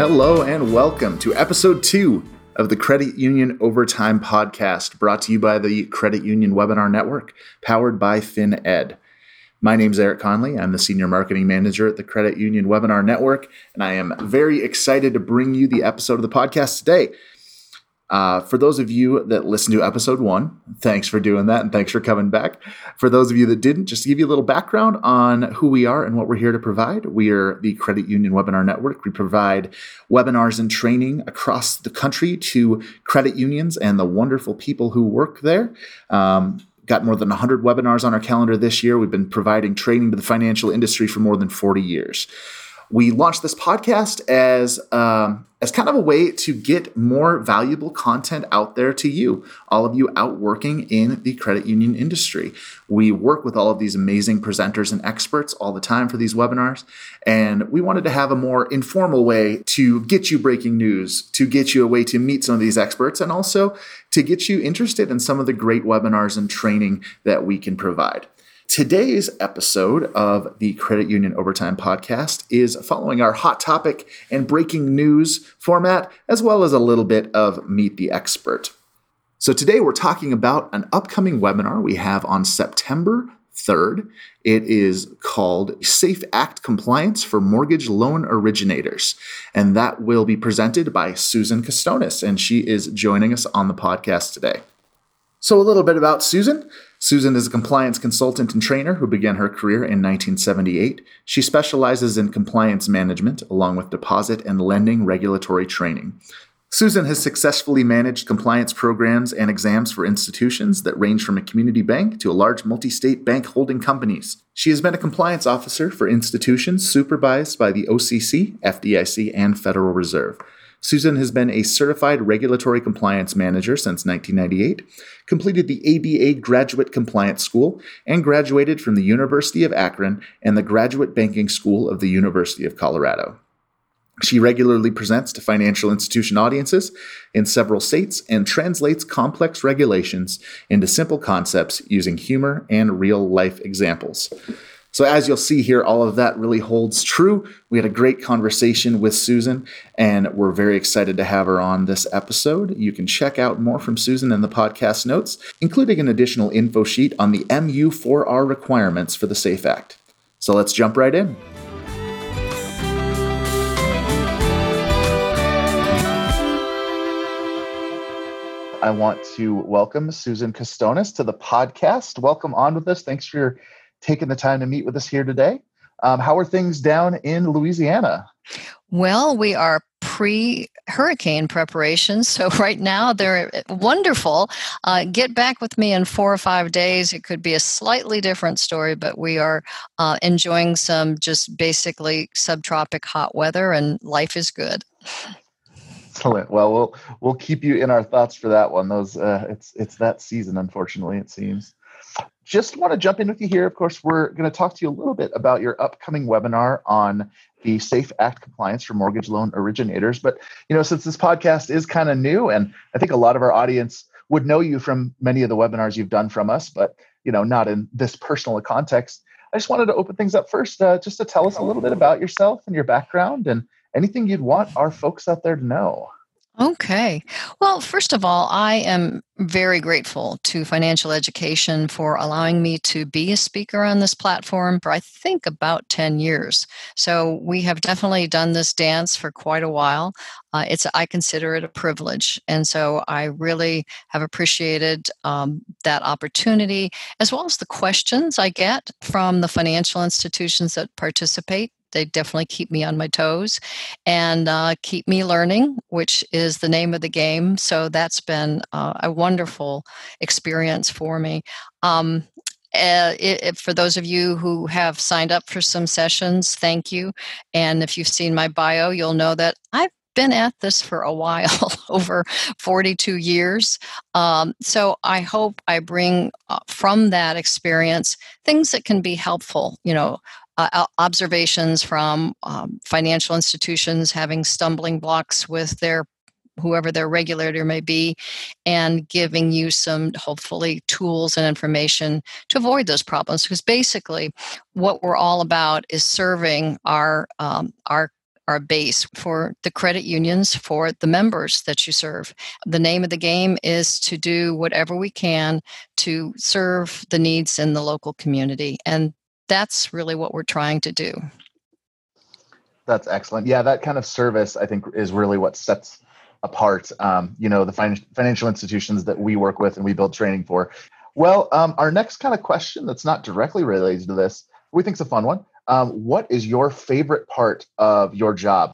Hello and welcome to episode two of the Credit Union Overtime Podcast, brought to you by the Credit Union Webinar Network, powered by FinEd. My name is Eric Conley. I'm the Senior Marketing Manager at the Credit Union Webinar Network, and I am very excited to bring you the episode of the podcast today. Uh, for those of you that listened to episode one, thanks for doing that and thanks for coming back. For those of you that didn't, just to give you a little background on who we are and what we're here to provide. We are the Credit Union Webinar Network. We provide webinars and training across the country to credit unions and the wonderful people who work there. Um, got more than 100 webinars on our calendar this year. We've been providing training to the financial industry for more than 40 years we launched this podcast as um, as kind of a way to get more valuable content out there to you, all of you out working in the credit union industry. We work with all of these amazing presenters and experts all the time for these webinars, and we wanted to have a more informal way to get you breaking news, to get you a way to meet some of these experts, and also to get you interested in some of the great webinars and training that we can provide. Today's episode of the Credit Union Overtime Podcast is following our hot topic and breaking news format, as well as a little bit of Meet the Expert. So, today we're talking about an upcoming webinar we have on September 3rd. It is called Safe Act Compliance for Mortgage Loan Originators. And that will be presented by Susan Costonis, and she is joining us on the podcast today. So, a little bit about Susan. Susan is a compliance consultant and trainer who began her career in 1978. She specializes in compliance management along with deposit and lending regulatory training. Susan has successfully managed compliance programs and exams for institutions that range from a community bank to a large multi state bank holding companies. She has been a compliance officer for institutions supervised by the OCC, FDIC, and Federal Reserve. Susan has been a certified regulatory compliance manager since 1998, completed the ABA Graduate Compliance School, and graduated from the University of Akron and the Graduate Banking School of the University of Colorado. She regularly presents to financial institution audiences in several states and translates complex regulations into simple concepts using humor and real life examples. So, as you'll see here, all of that really holds true. We had a great conversation with Susan, and we're very excited to have her on this episode. You can check out more from Susan in the podcast notes, including an additional info sheet on the MU4R requirements for the SAFE Act. So, let's jump right in. I want to welcome Susan Costonis to the podcast. Welcome on with us. Thanks for your taking the time to meet with us here today. Um, how are things down in Louisiana? Well, we are pre hurricane preparations. So, right now, they're wonderful. Uh, get back with me in four or five days. It could be a slightly different story, but we are uh, enjoying some just basically subtropic hot weather, and life is good. Excellent. Well, we'll we'll keep you in our thoughts for that one. Those uh, it's it's that season, unfortunately, it seems just want to jump in with you here. Of course, we're going to talk to you a little bit about your upcoming webinar on the Safe Act compliance for mortgage loan originators. But you know, since this podcast is kind of new, and I think a lot of our audience would know you from many of the webinars you've done from us, but you know, not in this personal context. I just wanted to open things up first, uh, just to tell us a little bit about yourself and your background, and anything you'd want our folks out there to know. Okay. Well, first of all, I am very grateful to Financial Education for allowing me to be a speaker on this platform for I think about 10 years. So we have definitely done this dance for quite a while. Uh, it's I consider it a privilege, and so I really have appreciated um, that opportunity as well as the questions I get from the financial institutions that participate they definitely keep me on my toes and uh, keep me learning, which is the name of the game. So that's been uh, a wonderful experience for me. Um, uh, it, for those of you who have signed up for some sessions, thank you. And if you've seen my bio, you'll know that I've been at this for a while, over 42 years. Um, so I hope I bring uh, from that experience things that can be helpful, you know, uh, observations from um, financial institutions having stumbling blocks with their whoever their regulator may be and giving you some hopefully tools and information to avoid those problems because basically what we're all about is serving our um, our a base for the credit unions, for the members that you serve. The name of the game is to do whatever we can to serve the needs in the local community. And that's really what we're trying to do. That's excellent. Yeah, that kind of service, I think, is really what sets apart, um, you know, the fin- financial institutions that we work with and we build training for. Well, um, our next kind of question that's not directly related to this, we think it's a fun one. Um, what is your favorite part of your job?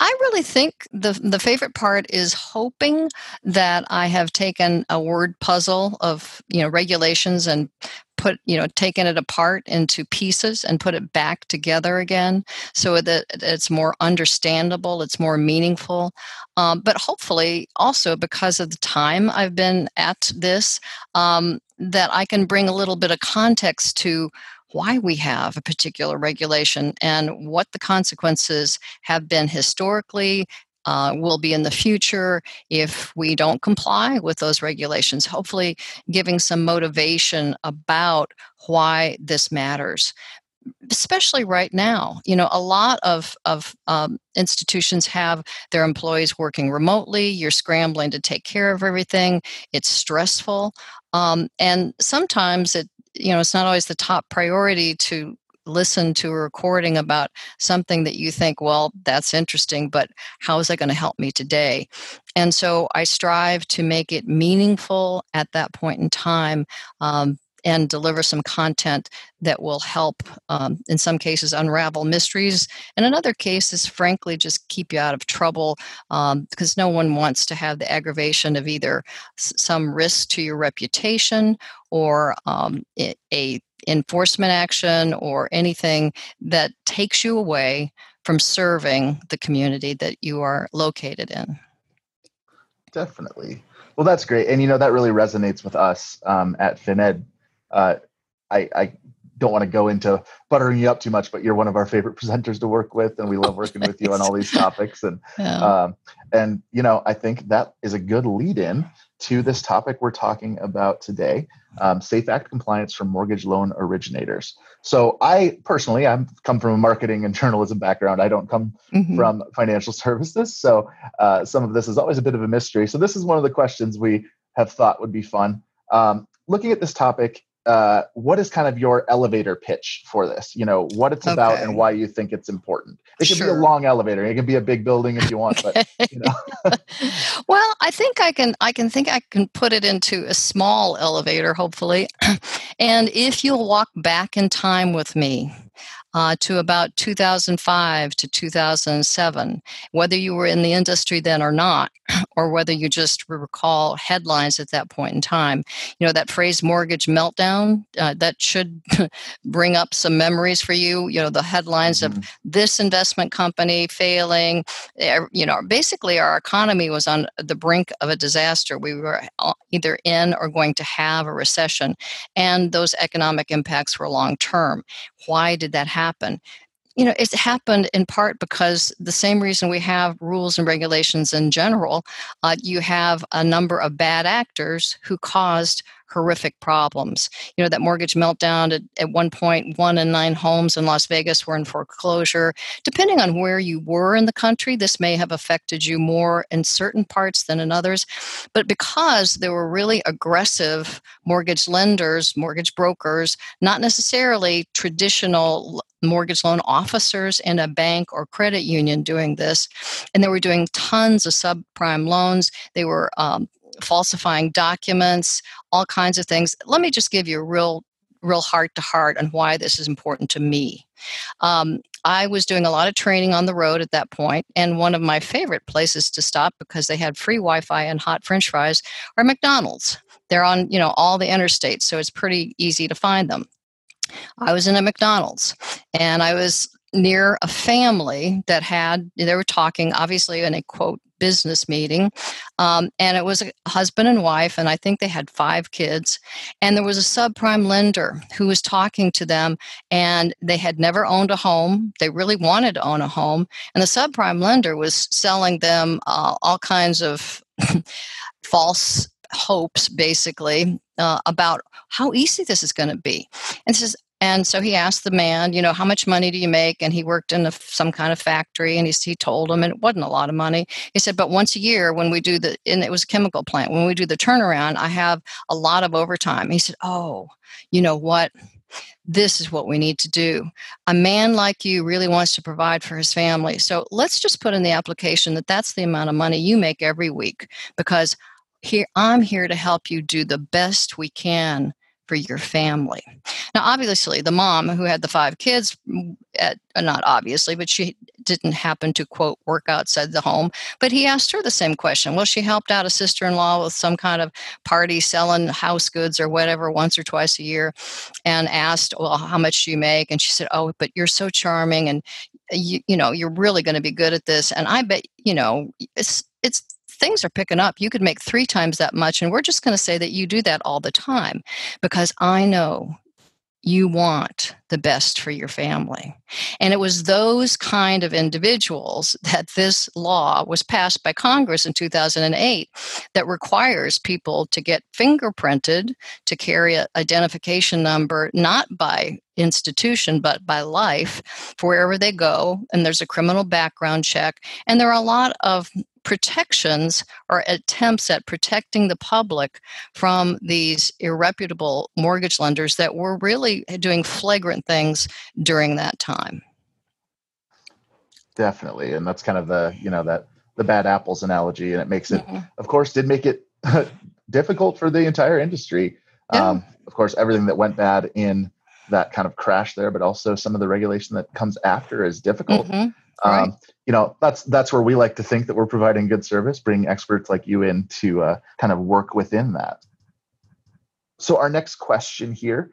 I really think the the favorite part is hoping that I have taken a word puzzle of you know regulations and put you know taken it apart into pieces and put it back together again so that it's more understandable it's more meaningful. Um, but hopefully also because of the time i've been at this um, that i can bring a little bit of context to why we have a particular regulation and what the consequences have been historically uh, will be in the future if we don't comply with those regulations. Hopefully, giving some motivation about why this matters. Especially right now, you know, a lot of of um, institutions have their employees working remotely. You're scrambling to take care of everything. It's stressful, um, and sometimes it you know it's not always the top priority to listen to a recording about something that you think well that's interesting but how is that going to help me today? And so i strive to make it meaningful at that point in time um, and deliver some content that will help, um, in some cases, unravel mysteries, and in other cases, frankly, just keep you out of trouble um, because no one wants to have the aggravation of either some risk to your reputation or um, a enforcement action or anything that takes you away from serving the community that you are located in. Definitely. Well, that's great. And, you know, that really resonates with us um, at FinEd uh, I, I don't want to go into buttering you up too much, but you're one of our favorite presenters to work with, and we love working with you on all these topics. And yeah. um, and you know, I think that is a good lead-in to this topic we're talking about today: um, Safe Act compliance for mortgage loan originators. So, I personally, I'm come from a marketing and journalism background. I don't come mm-hmm. from financial services, so uh, some of this is always a bit of a mystery. So, this is one of the questions we have thought would be fun. Um, looking at this topic uh, what is kind of your elevator pitch for this? You know, what it's okay. about and why you think it's important. It can sure. be a long elevator. It can be a big building if you want, but you know. well, I think I can. I can think I can put it into a small elevator, hopefully. and if you'll walk back in time with me, uh, to about 2005 to 2007, whether you were in the industry then or not, or whether you just recall headlines at that point in time. You know, that phrase mortgage meltdown, uh, that should bring up some memories for you. You know, the headlines mm-hmm. of this investment company failing. Eh, you know, basically our economy was on the brink of a disaster. We were either in or going to have a recession, and those economic impacts were long term. Why did that happen? you know it's happened in part because the same reason we have rules and regulations in general uh, you have a number of bad actors who caused horrific problems. You know, that mortgage meltdown at, at one point, one in nine homes in Las Vegas were in foreclosure. Depending on where you were in the country, this may have affected you more in certain parts than in others. But because there were really aggressive mortgage lenders, mortgage brokers, not necessarily traditional mortgage loan officers in a bank or credit union doing this. And they were doing tons of subprime loans. They were um, falsifying documents, all kinds of things. Let me just give you a real real heart to heart on why this is important to me. Um, I was doing a lot of training on the road at that point, and one of my favorite places to stop because they had free Wi-Fi and hot French fries are McDonald's. They're on you know all the interstates, so it's pretty easy to find them. I was in a McDonald's, and I was near a family that had they were talking obviously in a quote business meeting um, and it was a husband and wife and i think they had five kids and there was a subprime lender who was talking to them and they had never owned a home. They really wanted to own a home and the subprime lender was selling them uh, all kinds of false hopes basically uh, about how easy this is going to be. And says And so he asked the man, you know, how much money do you make? And he worked in a, some kind of factory, and he, he told him, and it wasn't a lot of money. He said, but once a year, when we do the, and it was a chemical plant, when we do the turnaround, I have a lot of overtime. He said, oh, you know what? this is what we need to do. A man like you really wants to provide for his family. So let's just put in the application that that's the amount of money you make every week because here I'm here to help you do the best we can for your family. Now, obviously, the mom who had the five kids, at, uh, not obviously, but she didn't happen to quote work outside the home. But he asked her the same question. Well, she helped out a sister in law with some kind of party selling house goods or whatever once or twice a year and asked, Well, how much do you make? And she said, Oh, but you're so charming and you, you know, you're really going to be good at this. And I bet, you know, it's, it's things are picking up. You could make three times that much. And we're just going to say that you do that all the time because I know you want the best for your family. And it was those kind of individuals that this law was passed by Congress in 2008 that requires people to get fingerprinted to carry an identification number not by institution but by life for wherever they go and there's a criminal background check and there are a lot of protections or attempts at protecting the public from these irreputable mortgage lenders that were really doing flagrant things during that time. Definitely, and that's kind of the you know that the bad apples analogy, and it makes it, mm-hmm. of course, did make it difficult for the entire industry. Yeah. Um, of course, everything that went bad in that kind of crash there, but also some of the regulation that comes after is difficult. Mm-hmm. Right. Um, you know, that's that's where we like to think that we're providing good service, bringing experts like you in to uh, kind of work within that. So our next question here,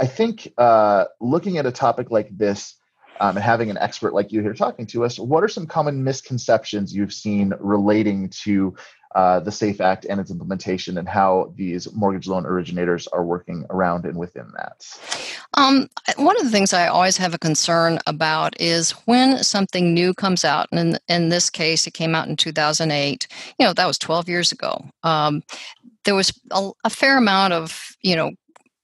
I think, uh, looking at a topic like this. Um, and having an expert like you here talking to us, what are some common misconceptions you've seen relating to uh, the SAFE Act and its implementation and how these mortgage loan originators are working around and within that? Um, one of the things I always have a concern about is when something new comes out, and in, in this case, it came out in 2008. You know, that was 12 years ago. Um, there was a, a fair amount of you know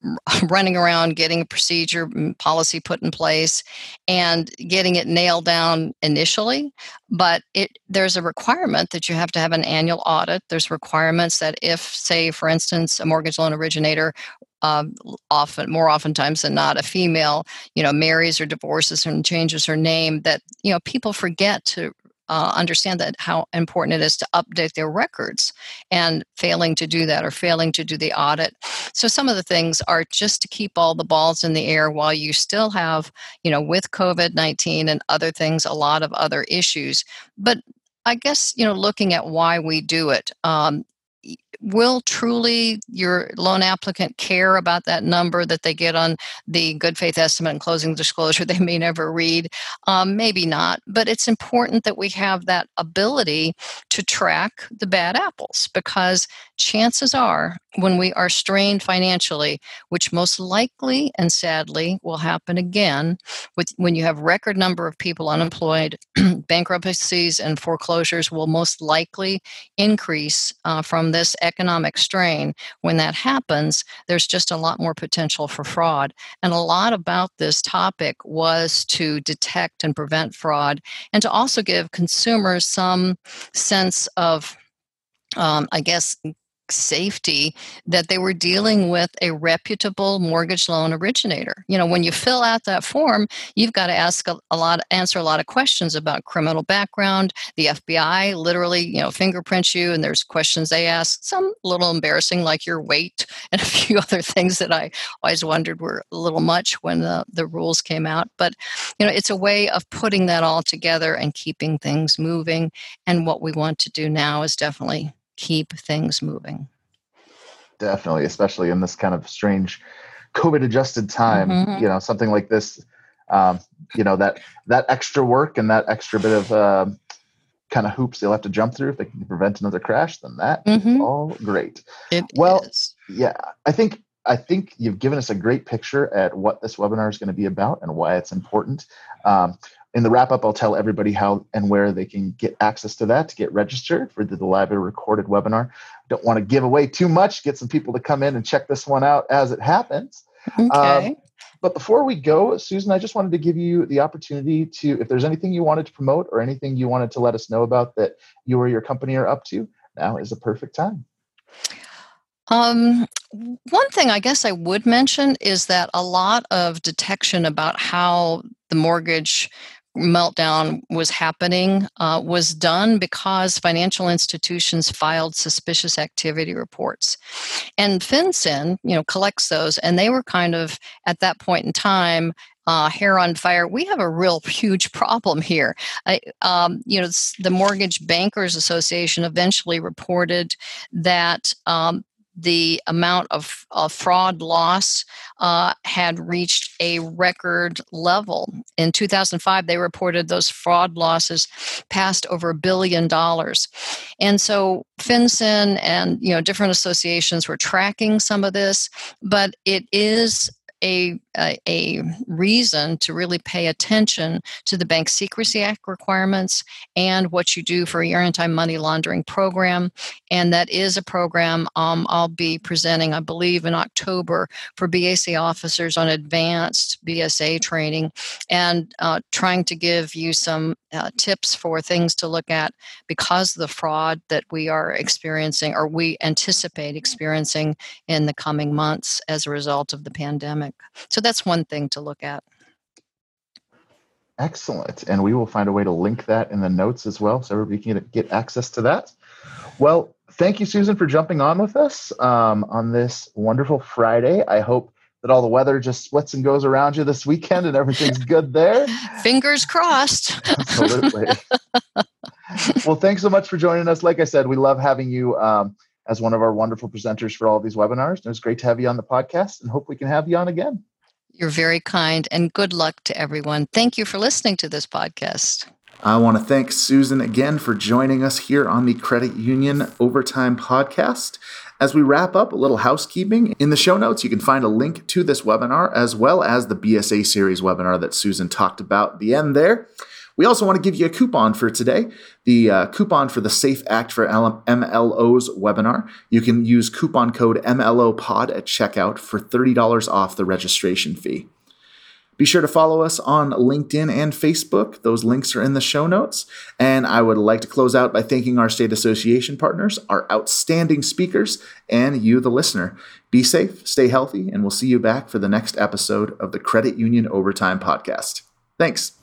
running around getting a procedure mm, policy put in place and getting it nailed down initially but it there's a requirement that you have to have an annual audit. There's requirements that if say for instance a mortgage loan originator um, often more oftentimes than not a female you know marries or divorces and changes her name that you know people forget to uh, understand that how important it is to update their records and failing to do that or failing to do the audit so some of the things are just to keep all the balls in the air while you still have you know with covid-19 and other things a lot of other issues but I guess you know looking at why we do it. Um, will truly your loan applicant care about that number that they get on the good faith estimate and closing disclosure they may never read? Um, maybe not but it's important that we have that ability to track the bad apples because chances are when we are strained financially which most likely and sadly will happen again with when you have record number of people unemployed bankruptcies and foreclosures will most likely increase uh, from this economic strain, when that happens, there's just a lot more potential for fraud. And a lot about this topic was to detect and prevent fraud and to also give consumers some sense of um, I guess, safety that they were dealing with a reputable mortgage loan originator. You know, when you fill out that form, you've got to ask a, a, lot, answer a lot of questions about criminal background. The FBI literally, you know, fingerprints you, and there's questions they ask. Some little embarrassing, like your weight, and a few other things that I always wondered were a little much when the, the rules came out. But you know, it's a way of putting that all together and keeping things moving. And what we want to do now is definitely keep things moving. Definitely, especially in this kind of strange COVID adjusted time, mm-hmm. you know, something like this, um, you know, that, that extra work and that extra bit of, uh, kind of hoops they'll have to jump through if they can prevent another crash, then that mm-hmm. all great. It well, is. yeah, I think I think you've given us a great picture at what this webinar is going to be about and why it's important. Um, in the wrap up, I'll tell everybody how and where they can get access to that to get registered for the live or recorded webinar. Don't want to give away too much, get some people to come in and check this one out as it happens. Okay. Um, But before we go, Susan, I just wanted to give you the opportunity to, if there's anything you wanted to promote or anything you wanted to let us know about that you or your company are up to, now is the perfect time. Um, one thing I guess I would mention is that a lot of detection about how the mortgage meltdown was happening uh, was done because financial institutions filed suspicious activity reports and FinCEN you know collects those and they were kind of at that point in time uh, hair on fire. We have a real huge problem here. I, um, you know, the Mortgage Bankers Association eventually reported that um, the amount of, of fraud loss uh, had reached a record level. In 2005, they reported those fraud losses passed over a billion dollars. And so FinCEN and you know different associations were tracking some of this, but it is a, a, a, reason to really pay attention to the Bank Secrecy Act requirements and what you do for your anti money laundering program. And that is a program um, I'll be presenting, I believe, in October for BAC officers on advanced BSA training and uh, trying to give you some uh, tips for things to look at because of the fraud that we are experiencing or we anticipate experiencing in the coming months as a result of the pandemic. So that's one thing to look at. Excellent. And we will find a way to link that in the notes as well so everybody can get access to that. Well, thank you, Susan, for jumping on with us um, on this wonderful Friday. I hope that all the weather just splits and goes around you this weekend and everything's good there. Fingers crossed. Absolutely. well, thanks so much for joining us. Like I said, we love having you um, as one of our wonderful presenters for all these webinars. And it was great to have you on the podcast and hope we can have you on again. You're very kind and good luck to everyone. Thank you for listening to this podcast. I want to thank Susan again for joining us here on the Credit Union Overtime Podcast. As we wrap up, a little housekeeping. In the show notes, you can find a link to this webinar as well as the BSA series webinar that Susan talked about at the end there. We also want to give you a coupon for today, the uh, coupon for the Safe Act for MLOs webinar. You can use coupon code MLOPOD at checkout for $30 off the registration fee. Be sure to follow us on LinkedIn and Facebook. Those links are in the show notes. And I would like to close out by thanking our state association partners, our outstanding speakers, and you, the listener. Be safe, stay healthy, and we'll see you back for the next episode of the Credit Union Overtime Podcast. Thanks.